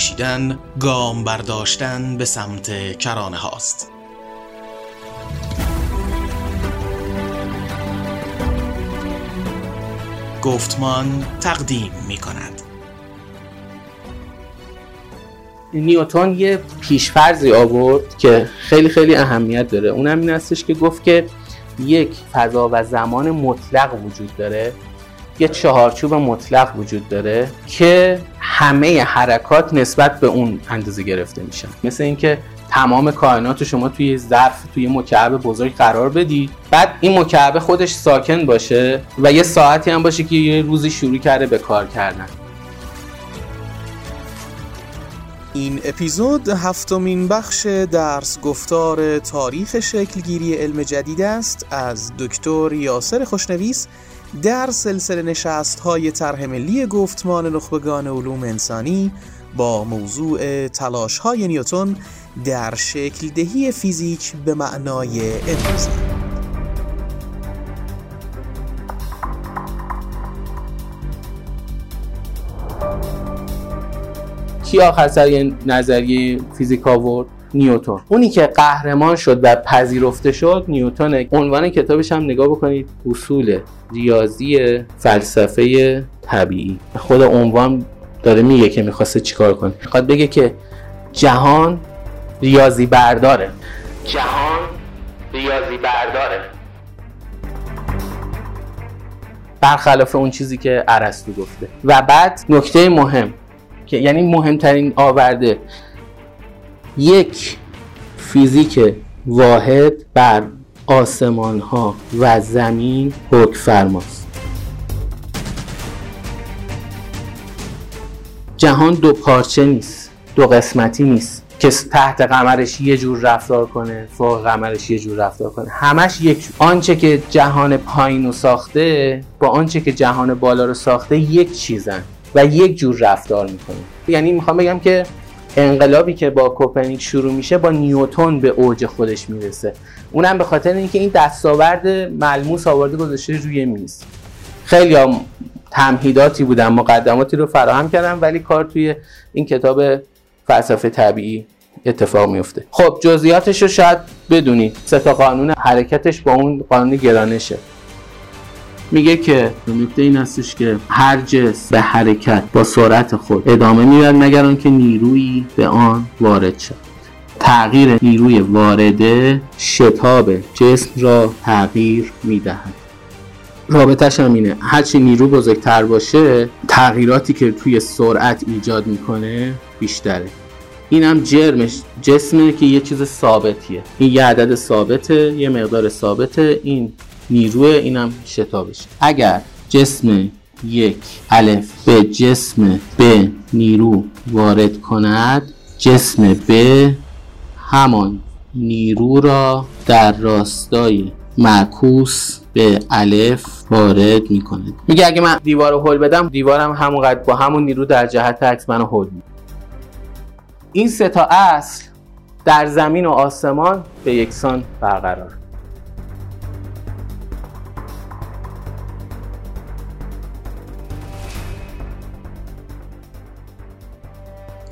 اندیشیدن گام برداشتن به سمت کرانه هاست. گفتمان تقدیم می کند. نیوتون یه پیشفرزی آورد که خیلی خیلی اهمیت داره. اونم این هستش که گفت که یک فضا و زمان مطلق وجود داره. یه چهارچوب مطلق وجود داره که همه حرکات نسبت به اون اندازه گرفته میشن مثل اینکه تمام کائنات شما توی ظرف توی مکعب بزرگ قرار بدی بعد این مکعب خودش ساکن باشه و یه ساعتی هم باشه که یه روزی شروع کرده به کار کردن. این اپیزود هفتمین بخش درس گفتار تاریخ شکلگیری علم جدید است از دکتر یاسر خوشنویس در سلسله نشست های طرح ملی گفتمان نخبگان علوم انسانی با موضوع تلاش های نیوتون در شکل دهی فیزیک به معنای امروزی کی آخر سر نظریه فیزیک آورد؟ نیوتون اونی که قهرمان شد و پذیرفته شد نیوتون عنوان کتابش هم نگاه بکنید. اصول ریاضی فلسفه طبیعی. خود عنوان داره میگه که می‌خواسته چیکار کنه. می‌خواد بگه که جهان ریاضی برداره. جهان ریاضی برداره. برخلاف اون چیزی که ارسطو گفته. و بعد نکته مهم که یعنی مهمترین آورده یک فیزیک واحد بر آسمان ها و زمین حکم فرماست. جهان دو پارچه نیست دو قسمتی نیست که تحت قمرش یه جور رفتار کنه فوق قمرش یه جور رفتار کنه. همش یک. آنچه که جهان پایین رو ساخته با آنچه که جهان بالا رو ساخته یک چیزن و یک جور رفتار می‌کنه. یعنی می‌خوام بگم که انقلابی که با کوپرنیک شروع میشه با نیوتون به اوج خودش می‌رسه. اونم به خاطر اینکه این دستاورد ملموس آورده گذاشته روی میز. خیلی هم تمهیداتی بودن مقدماتی رو فراهم کردم ولی کار توی این کتاب فلسفه طبیعی اتفاق میفته خب جزئیاتش رو شاید بدونید. سه تا قانون حرکتش با اون قانون گرانشه. میگه که نکته این هستش که هر جسم به حرکت با سرعت خود ادامه می‌برد مگر آنکه نیرویی به آن وارد شد تغییر نیروی وارده شتاب جسم را تغییر می‌دهد. رابطش هم اینه. هرچی نیرو بزرگتر باشه تغییراتی که توی سرعت ایجاد می‌کنه بیشتره. این هم جرمش جسمه که یه چیز ثابتیه. این یه عدد ثابته یه مقدار ثابته این نیروی اینم شتابش اگر جسم یک الف به جسم به نیرو وارد کند جسم به همان نیرو را در راستای معکوس به الف وارد می‌کنه میگه اگه من دیوار رو هل بدم دیوارم همونقدر با همون نیرو در جهت عکس منو هل میده. این سه تا اصل در زمین و آسمان به یکسان برقرار.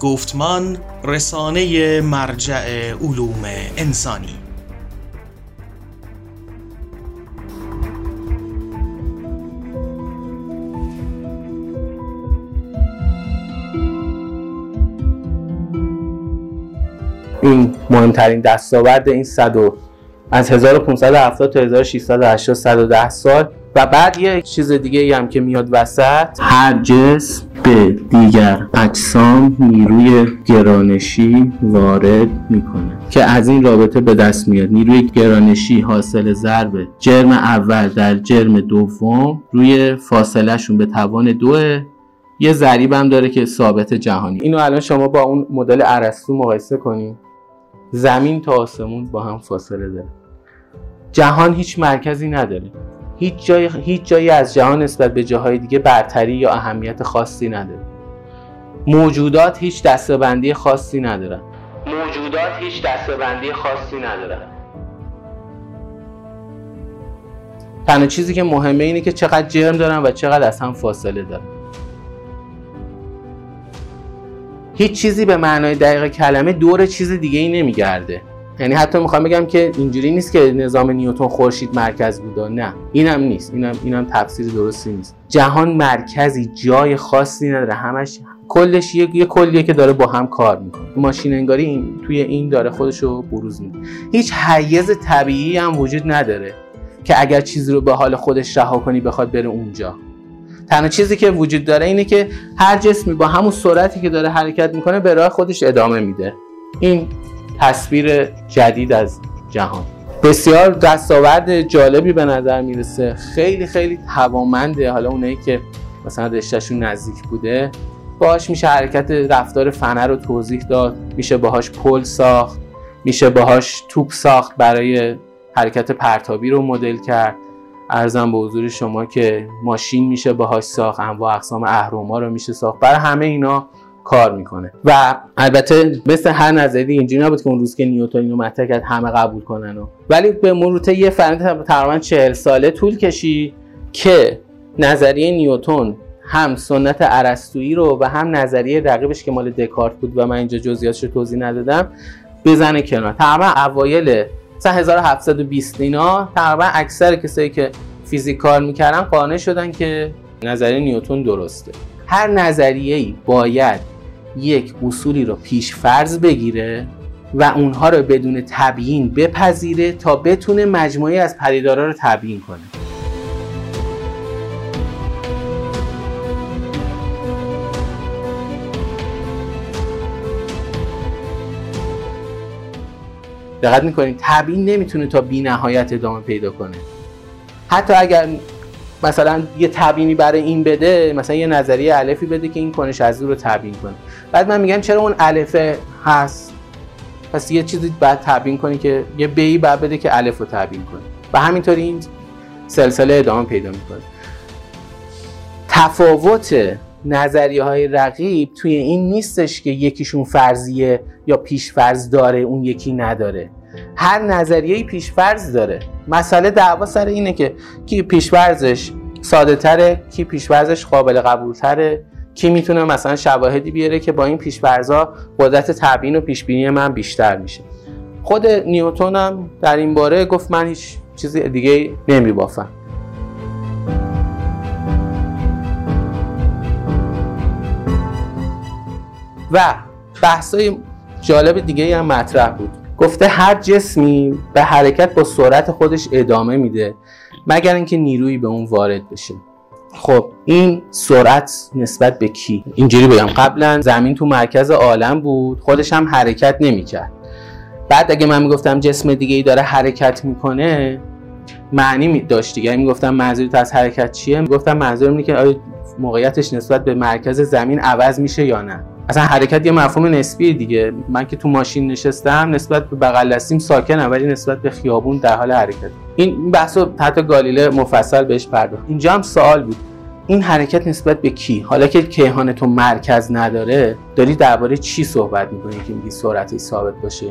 گفتمان رسانه مرجع علوم انسانی. این مهمترین دستاورد این صد و از 1570 تا 1680 110 سال. و بعد یه چیز دیگه ای هم که میاد وسط. هر جسم به دیگر اجسام نیروی گرانشی وارد می‌کنه که از این رابطه به دست میاد. نیروی گرانشی حاصل ضرب جرم اول در جرم دوم روی فاصلهشون به توان دوه یه ضریب هم داره که ثابت جهانی. اینو الان شما با اون مدل ارسطو مقایسه کنید زمین تا آسمون با هم فاصله داره. جهان هیچ مرکزی نداره. هیچ جای هیچ جایی از جهان نسبت به جاهای دیگه برتری یا اهمیت خاصی نداره. موجودات هیچ دستبندی خاصی ندارن. موجودات هیچ دستبندی خاصی ندارن. تنها چیزی که مهمه اینه که چقدر جرم دارن و چقدر از هم فاصله دارن. هیچ چیزی به معنای دقیق کلمه دور چیز دیگه ای نمیگرده. یعنی حتی می‌خوام بگم که اینجوری نیست که نظام نیوتن خورشید مرکز بوده. نه. اینم نیست. اینم اینم تفسیر درستی نیست. جهان مرکزی جای خاصی نداره. همش کلش یه, یه کلیه که داره با هم کار می‌کنه. ماشین انگاری این توی این داره خودش رو بروز میده. هیچ حیز طبیعی هم وجود نداره که اگر چیزی رو به حال خودش رها کنی بخواد بره اونجا. تنها چیزی که وجود داره اینه که هر جسمی با همون سرعتی که داره حرکت می‌کنه به راه خودش ادامه میده. این تصویر جدید از جهان. بسیار دستاورد جالبی به نظر می‌رسه. خیلی خیلی توامنده حالا اونایی که مثلا رشتهشون نزدیک بوده باهاش میشه حرکت رفتار فنه رو توضیح داد. میشه باهاش پل ساخت. میشه باهاش توپ ساخت برای حرکت پرتابی رو مدل کرد. ارزم به حضور شما که ماشین میشه باهاش ساخت. انواع اقسام اهرما رو میشه ساخت. برای همه اینا کار می‌کنه. و البته مثل هر نظری اینجوری نبود که اون روز که نیوتن اینو مطرح کرد همه قبول کنن و ولی به مرور یه فرآیند تقریبا 40 ساله طول کشید که نظریه نیوتن هم سنت ارسطویی رو و هم نظریه رقیبش که مال دکارت بود و من اینجا جزئیاتش رو توضیح ندادم بزنه کنار. تقریبا اوایل سال 1720 اینا تقریبا اکثر کسایی که فیزیک کار می‌کردن قانع شدن که نظریه نیوتن درسته. هر نظریه‌ای باید یک اصولی رو پیش فرض بگیره و اونها رو بدون تبیین بپذیره تا بتونه مجموعی از پدیدارا رو تبیین کنه. دقت می‌کنید؟ تبیین نمی‌تونه تا بی نهایت ادامه پیدا کنه. حتی اگر مثلا یه تبیینی برای این بده مثلا یه نظریه الفی بده که این کنش از رو تبیین کنه. بعد من میگم چرا اون الفه هست؟ پس یه چیزی بعد تبیین کنی که یه بی بعد بده که الف رو تبیین کنه و همینطوری این سلسله ادامه پیدا می‌کنه. تفاوت نظریه های رقیب توی این نیستش که یکیشون فرضیه یا پیشفرض داره اون یکی نداره. هر نظریه پیشفرض داره. مسئله دعوا سر اینه که کی پیشفرضش ساده تره کی پیشفرضش قابل قبول تره کی می‌تونه مثلا شواهدی بیاره که با این پیشفرضا قدرت تبیین و پیشبینی من بیشتر میشه. خود نیوتون هم در این باره گفت من هیچ چیز دیگه نمیبافم. و بحثای جالب دیگه هم مطرح بود. گفته هر جسمی به حرکت با سرعت خودش ادامه میده مگر اینکه نیرویی به اون وارد بشه. خب این سرعت نسبت به کی؟ اینجوری بگم قبلا زمین تو مرکز عالم بود خودش هم حرکت نمی‌کرد. بعد اگه من می‌گفتم جسم دیگه ای داره حرکت می‌کنه معنی داشت دیگه. می‌گفتم منظورت از حرکت چیه؟ می‌گفتم منظورم اینه که آیا موقعیتش نسبت به مرکز زمین عوض میشه یا نه. اصلا حرکت یه مفهوم نسبی دیگه. من که تو ماشین نشستم نسبت به بغل دستیم ساکنم ولی نسبت به خیابون در حال حرکت. این بحث رو حتی گالیله مفصل بهش پرداخت. اینجا هم سوال بود. این حرکت نسبت به کی؟ حالا که کیهان تو مرکز نداره داری درباره چی صحبت می‌کنی که میگی سرعتش ثابت باشه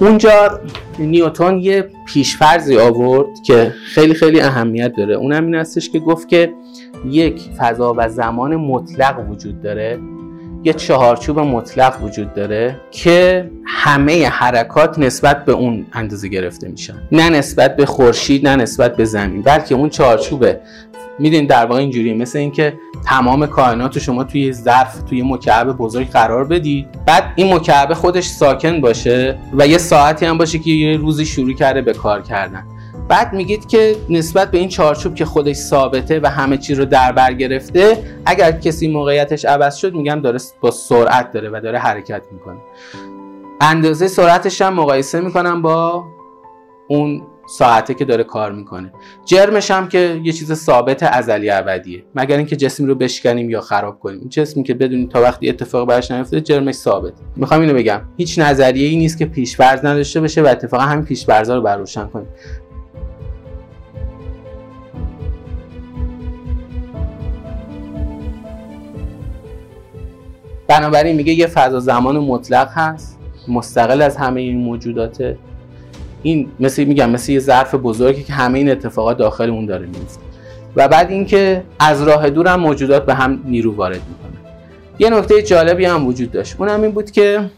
اونجا نیوتن یه پیشفرضی آورد که خیلی خیلی اهمیت داره. اونم این هستش که گفت که یک فضا و زمان مطلق وجود داره. یه چهارچوب مطلق وجود داره که همه حرکات نسبت به اون اندازه گرفته میشن. نه نسبت به خورشید نه نسبت به زمین. بلکه اون چهارچوبه. میدین در واقع اینجوریه. مثل اینکه تمام کائنات شما توی ظرف توی مکعب بزرگ قرار بدید. بعد این مکعب خودش ساکن باشه و یه ساعتی هم باشه که یه روزی شروع کرده به کار کردن. بعد میگید که نسبت به این چارچوب که خودش ثابته و همه چی رو در بر گرفته اگر کسی موقعیتش عوض شد میگم داره با سرعت داره و داره حرکت می‌کنه. اندازه سرعتش هم مقایسه می‌کنم با اون ساعته که داره کار می‌کنه. جرمش هم که یه چیز ثابت ازلی ابدیه. مگر اینکه جسمی رو بشکنیم یا خراب کنیم. جسمی که بدونیم تا وقتی اتفاق براش نیفته جرمش ثابت. می‌خوام اینو بگم. هیچ نظریه ای نیست که پیشورز نداشته باشه و اتفاقا همین پیشورزا رو بروشن کنیم. بنابراین میگه یه فضا زمان مطلق هست مستقل از همه این موجوداته. این مثل میگم مثل یه ظرف بزرگی که همه این اتفاقات داخل اون داره میفته و بعد اینکه از راه دور هم موجودات به هم نیرو وارد می‌کنه. یه نکته جالبی هم وجود داشت. اونم این بود که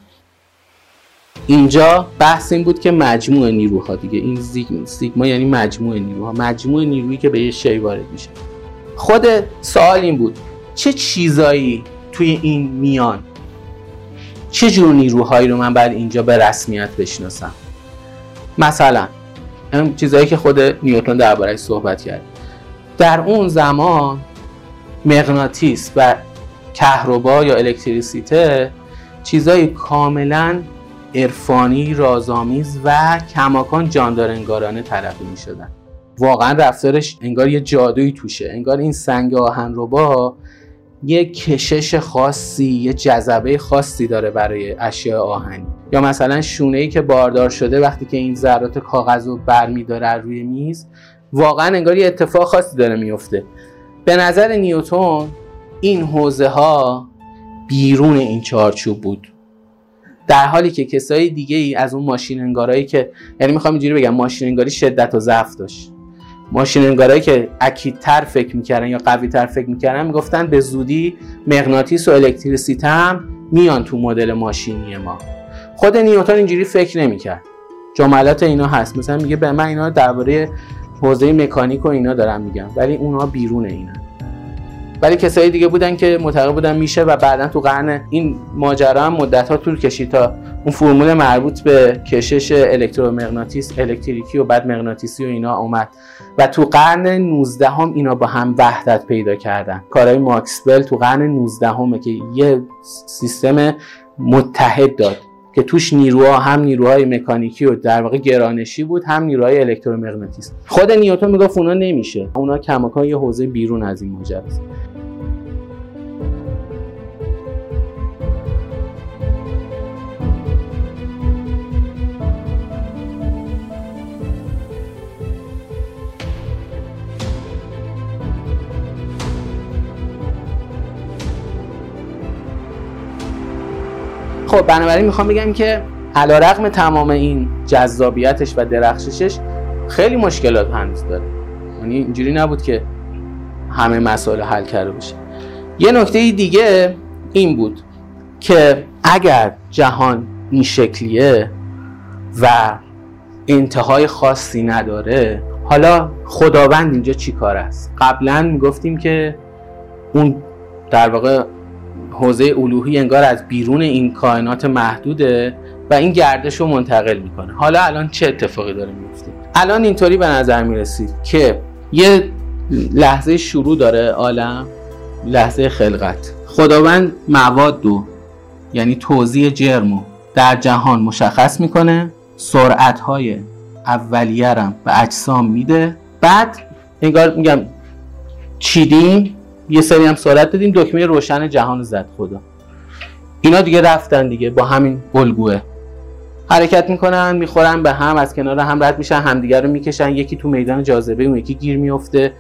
اینجا بحث این بود که مجموع نیروها دیگه. این سیگما یعنی مجموع نیروها. مجموع نیرویی که به یه شی وارد میشه. خود سوال این بود چه چیزایی توی این میان. چه جور نیروهایی رو من بعد اینجا به رسمیت بشناسم؟ مثلا این چیزایی که خود نیوتن دربارهش صحبت کرد. در اون زمان مغناطیس و کهربا یا الکتریسیته چیزایی کاملا عرفانی رازآمیز و کماکان جاندار انگارانه تلقی می شدن واقعا رفتارش انگار یه جادویی توشه. انگار این سنگ آهن با یه کشش خاصی یه جذبه خاصی داره برای اشیاء آهنی. یا مثلا شونه ای که باردار شده وقتی که این ذرات کاغذ رو برمیداره روی میز واقعا انگار یه اتفاق خاصی داره میفته به نظر نیوتون این حوزه ها بیرون این چارچوب بود. در حالی که کسای دیگه ای از اون ماشین انگارایی که یعنی می‌خوام اینجوری بگم ماشین انگاری شدت و ضعف داشت. ماشین انگارایی که اکیدتر فکر می‌کردن یا قویتر فکر می‌کردن می‌گفتن به زودی مغناطیس و الکتریسیته هم میان تو مدل ماشینی ما. خود نیوتن اینجوری فکر نمی‌کرد. جملات اینا هست. مثلا میگه به من اینا درباره حوزه مکانیک و اینا دارم میگم ولی اونها بیرون اینا. ولی کسایی دیگه بودن که معتقد بودن میشه و بعدا تو قرن این ماجرا هم مدت ها طول کشید تا اون فرمول مربوط به کشش الکترومغناطیس الکتریکی و بعد مغناطیسی و اینا اومد. و تو قرن 19 هم اینا با هم وحدت پیدا کردن. کارهای ماکسول تو قرن 19 همه که یه سیستم متحد داد که توش نیروها هم نیروهای مکانیکی و در واقع گرانشی بود هم نیروهای الکترومغناطیس. خود نیوتن می‌گفت اونا نمیشه. اونا کماکان یه حوزه بیرون از این ماجراست. خب بنابراین می‌خوام بگم که علا رقم تمام این جذابیتش و درخششش خیلی مشکلات هنوز داره. یعنی اینجوری نبود که همه مسائل حل کرده باشه. یه نکته دیگه این بود که اگر جهان این شکلیه و انتهای خاصی نداره حالا خداوند اینجا چی کار است؟ قبلا می‌گفتیم که اون در واقع حوزه الوهی انگار از بیرون این کائنات محدوده و این گردش رو منتقل می‌کنه. حالا الان چه اتفاقی داره میفته الان اینطوری به نظر می‌رسید که یه لحظه شروع داره عالم لحظه خلقت. خداوند مواد دو یعنی توزیع جرمو در جهان مشخص می‌کنه سرعت های اولیه به اجسام میده. بعد انگار میگم چیدیم یه سری هم سرعت دادیم دکمه روشن جهان زد خدا. اینا دیگه رفتن دیگه با همین الگوه حرکت می‌کنن می‌خورن به هم از کنار هم رد میشن همدیگه رو می‌کشن. یکی تو میدان جاذبه اون یکی گیر میفته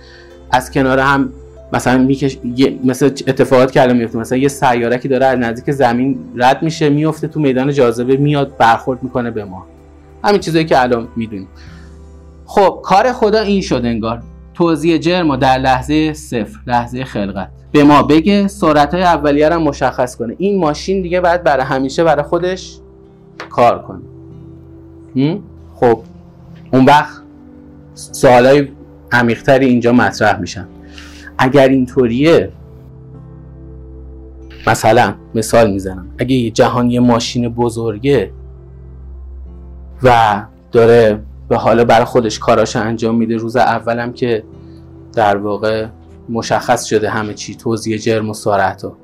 از کنار هم مثلا میکش مثل اتفاقات که الان میفته مثلا یه سیارکی داره از نزدیک زمین رد میشه میفته تو میدان جاذبه میاد برخورد می‌کنه به ما. همین چیزایی که الان می‌دونیم. خب کار خدا این شد انگار. توزیع جرم در لحظه صفر لحظه خلقت. به ما بگه سرعت های اولیه رو مشخص کنه. این ماشین دیگه باید برای همیشه برای خودش کار کنه. خب اون وقت های عمیقتری اینجا مطرح میشن. اگر اینطوریه مثلا مثال می‌زنم. اگه یه جهان یه ماشین بزرگه و داره به حالا برای خودش کاراش انجام میده. روز اولم که در واقع مشخص شده همه چی توزیع جرم و سرعت ها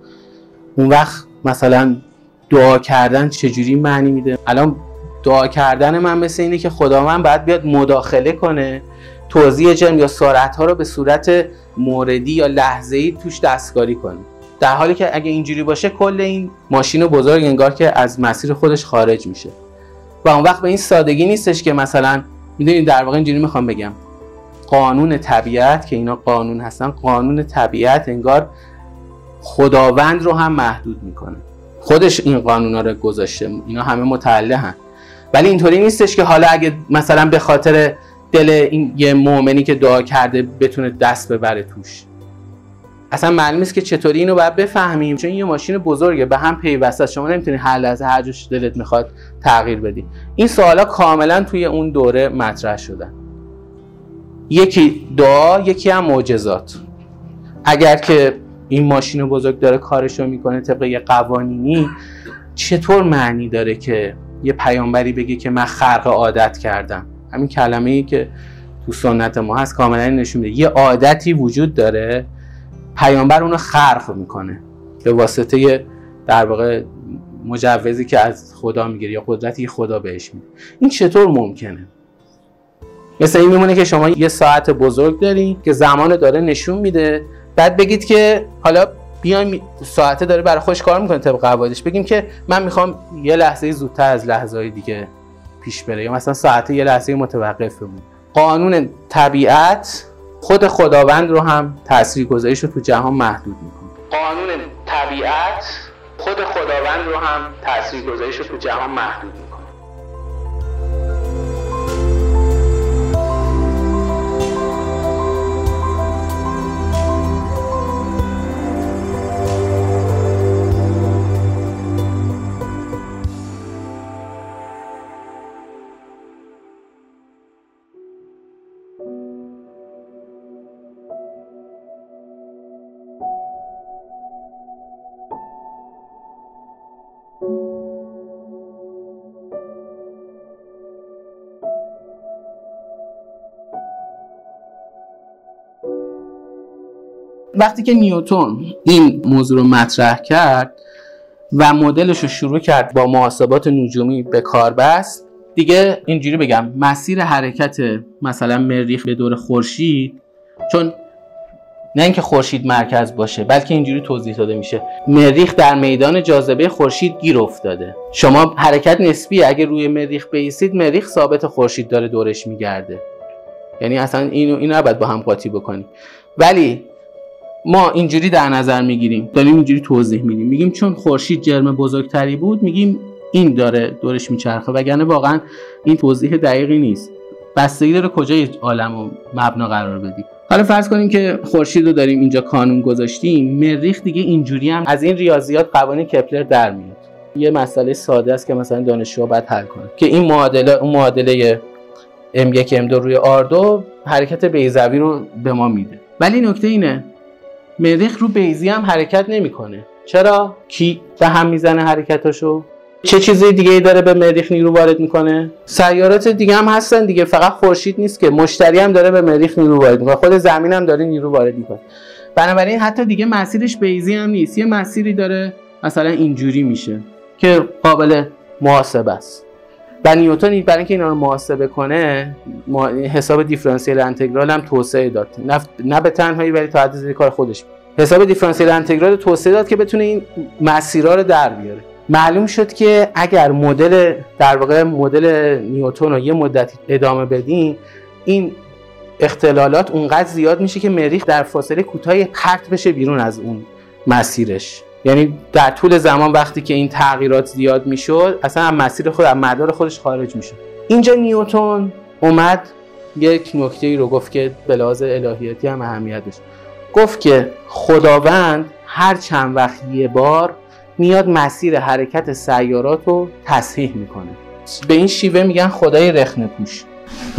اون وقت مثلا دعا کردن چجوری معنی میده؟ الان دعا کردن من مثل اینه که خدا من باید بیاد مداخله کنه توزیع جرم یا سرعت ها رو به صورت موردی یا لحظه ای توش دستکاری کنه. در حالی که اگه اینجوری باشه کل این ماشین بزرگ انگار که از مسیر خودش خارج میشه. و اون وقت به این سادگی نیستش که مثلا می‌دونید در واقع اینجوری می‌خوام بگم. قانون طبیعت که اینا قانون هستن قانون طبیعت انگار خداوند رو هم محدود می‌کنه. خودش این قانونا رو گذاشته. اینا همه متعلقن. ولی اینطوری نیستش که حالا اگه مثلا به خاطر دل این یه مؤمنی که دعا کرده بتونه دست ببره توش. اصلا معلوم نیست که چطوری اینو باید بفهمیم چون یه ماشین بزرگه به هم پیوسته شما نمی‌تونی هر لحظه هر جوش دلت می‌خواد تغییر بدی. این سوالا کاملا توی اون دوره مطرح شدن یکی دعا یکی هم معجزات. اگر که این ماشین بزرگ داره کارشو می‌کنه طبق یه قوانینی چطور معنی داره که یه پیامبری بگه که من خرق عادت کردم؟ همین کلمه ای که تو سنت ما هست کاملا نشون میده. یه عادتی وجود داره پیامبر اونو خرق می‌کنه. به واسطه در واقع مجوزی که از خدا می‌گیره یا قدرتی خدا بهش میده. این چطور ممکنه؟ مثل این میمونه که شما یه ساعت بزرگ دارین که زمان داره نشون میده. بعد بگید که حالا بیایم ساعته داره برای خوش کار می‌کنه طبق قواعدش. بگیم که من می‌خوام یه لحظه زودتر از لحظه دیگه پیش بره. یا مثلا ساعته یه لحظه متوقف بمونه قانون طبیعت خود خداوند رو هم تاثیرگذاریش رو تو جهان محدود می‌کنه. قانون طبیعت خود خداوند رو هم تاثیرگذاریش رو تو جهان محدود می‌کنه. وقتی که نیوتون این موضوع رو مطرح کرد و مدلش رو شروع کرد با محاسبات نجومی به کار بست دیگه اینجوری بگم مسیر حرکت مثلا مریخ به دور خورشید چون نه اینکه خورشید مرکز باشه بلکه اینجوری توضیح داده میشه. مریخ در میدان جاذبه خورشید گیر افتاده. شما حرکت نسبی اگه روی مریخ بیستید مریخ ثابت خورشید داره دورش میگرده. یعنی اصلا اینو این نباید با هم قاطی بکنی ولی ما اینجوری در نظر می‌گیریم داریم اینجوری توضیح میدیم. میگیم چون خورشید جرم بزرگتری بود میگیم این داره دورش میچرخه وگرنه واقعا این توضیح دقیقی نیست. بستگی داره کجای عالم رو مبنا قرار بدیم. حالا فرض کنیم که خورشید رو داریم اینجا کانون گذاشتیم مریخ دیگه اینجوری هم از این ریاضیات قوانین کپلر در میاد. یه مسئله ساده است که مثلا دانشجو باید حل کنه که این معادله اون معادله M1 M2 روی R2 حرکت بیزوی رو به ما میده. ولی نکته اینه مریخ رو بیزی هم حرکت نمی‌کنه. چرا؟ کی به هم می‌زنه حرکتاشو؟ چه چیزی دیگه ای داره به مریخ نیرو وارد می‌کنه؟ سیارات دیگه هم هستن دیگه فقط خورشید نیست که. مشتری هم داره به مریخ نیرو وارد می‌کنه. خود زمین هم داره نیرو وارد می‌کنه. بنابراین حتی دیگه مسیرش بیزی هم نیست. یه مسیری داره مثلا اینجوری میشه که قابل محاسبه است. و نیوتن برای اینکه اینا رو محاسبه کنه حساب دیفرانسیل انتگرال هم توسعه داد. نه به تنهایی ولی تا حد کار خودش. حساب دیفرانسیل انتگرال توسعه داد که بتونه این مسیرها رو در بیاره. معلوم شد که اگر مدل در واقع مدل نیوتن رو یه مدتی ادامه بدیم این اختلالات اونقدر زیاد میشه که مریخ در فاصله کوتاهی پرت بشه بیرون از اون مسیرش. یعنی در طول زمان وقتی که این تغییرات زیاد می‌شد اصلا از مسیر خود از مدار خودش خارج می‌شد. اینجا نیوتون اومد یک نکته ای رو گفت که به لحاظ الهیاتی هم اهمیت داشت گفت که خداوند هر چند وقت یه بار میاد مسیر حرکت سیارات رو تصحیح می‌کنه. به این شیوه میگن خدای رخنه پوش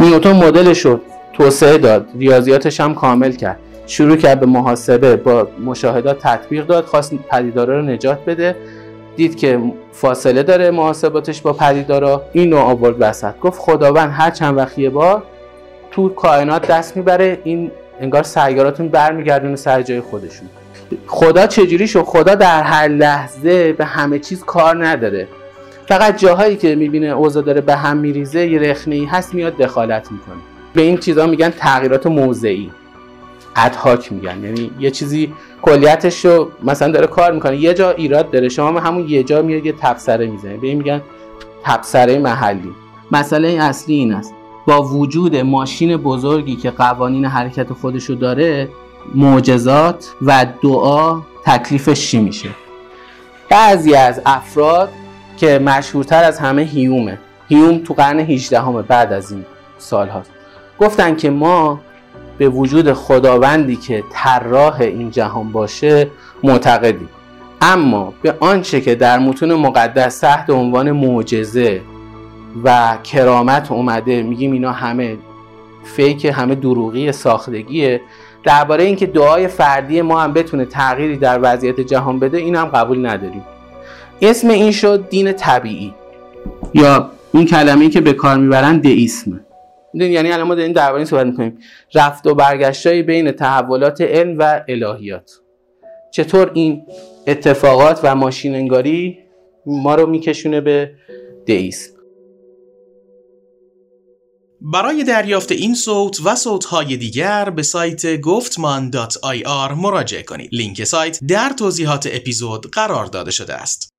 نیوتون مدلش رو توسعه داد ریاضیاتش هم کامل کرد. شروع کرد به محاسبه با مشاهدات تطبیق داد خواست پدیدارا رو نجات بده. دید که فاصله داره محاسباتش با پدیدارا. اینو آورد وسط. گفت خداوند هر چند وقت یه بار تو کائنات دست می‌بره این انگار سیاراتون برمیگردونه سر جای خودشون. خدا چجوری شد؟ خدا در هر لحظه به همه چیز کار نداره. فقط جاهایی که می‌بینه اوضاع داره به هم میریزه یه رخنه ای هست میاد دخالت می‌کنه. به این چیزها میگن تغییرات موضعی. ادهاک میگن. یعنی یه چیزی کلیتش رو مثلا داره کار می‌کنه. یه جا ایراد داره. شما همون یه جا میاد یه تبصره می‌زنه به این میگن تبصره محلی. مسئله اصلی این است. با وجود ماشین بزرگی که قوانین حرکت خودشو داره معجزات و دعا تکلیفش چی میشه؟ بعضی از افراد که مشهورتر از همه هیومه. هیوم تو قرن 18 همه بعد از این سال هاست گفتن که ما به وجود خداوندی که طراح این جهان باشه معتقدیم. اما به آنچه که در متون مقدس تحت عنوان معجزه و کرامت اومده میگیم اینا همه فیک همه دروغی ساختگیه. درباره اینکه دعای فردی ما هم بتونه تغییری در وضعیت جهان بده این هم قبول نداریم. اسم این شد دین طبیعی. یا این کلمه که به کار می‌برن دئیسم. یعنی الان ما داریم درباره صحبت می‌کنیم رفت و برگشتای بین تحولات علم و الهیات چطور این اتفاقات و ماشین انگاری ما رو میکشونه به دئیسم برای دریافت این صوت و صوتهای دیگر به سایت گفتمان.ir مراجعه کنید. لینک سایت در توضیحات اپیزود قرار داده شده است.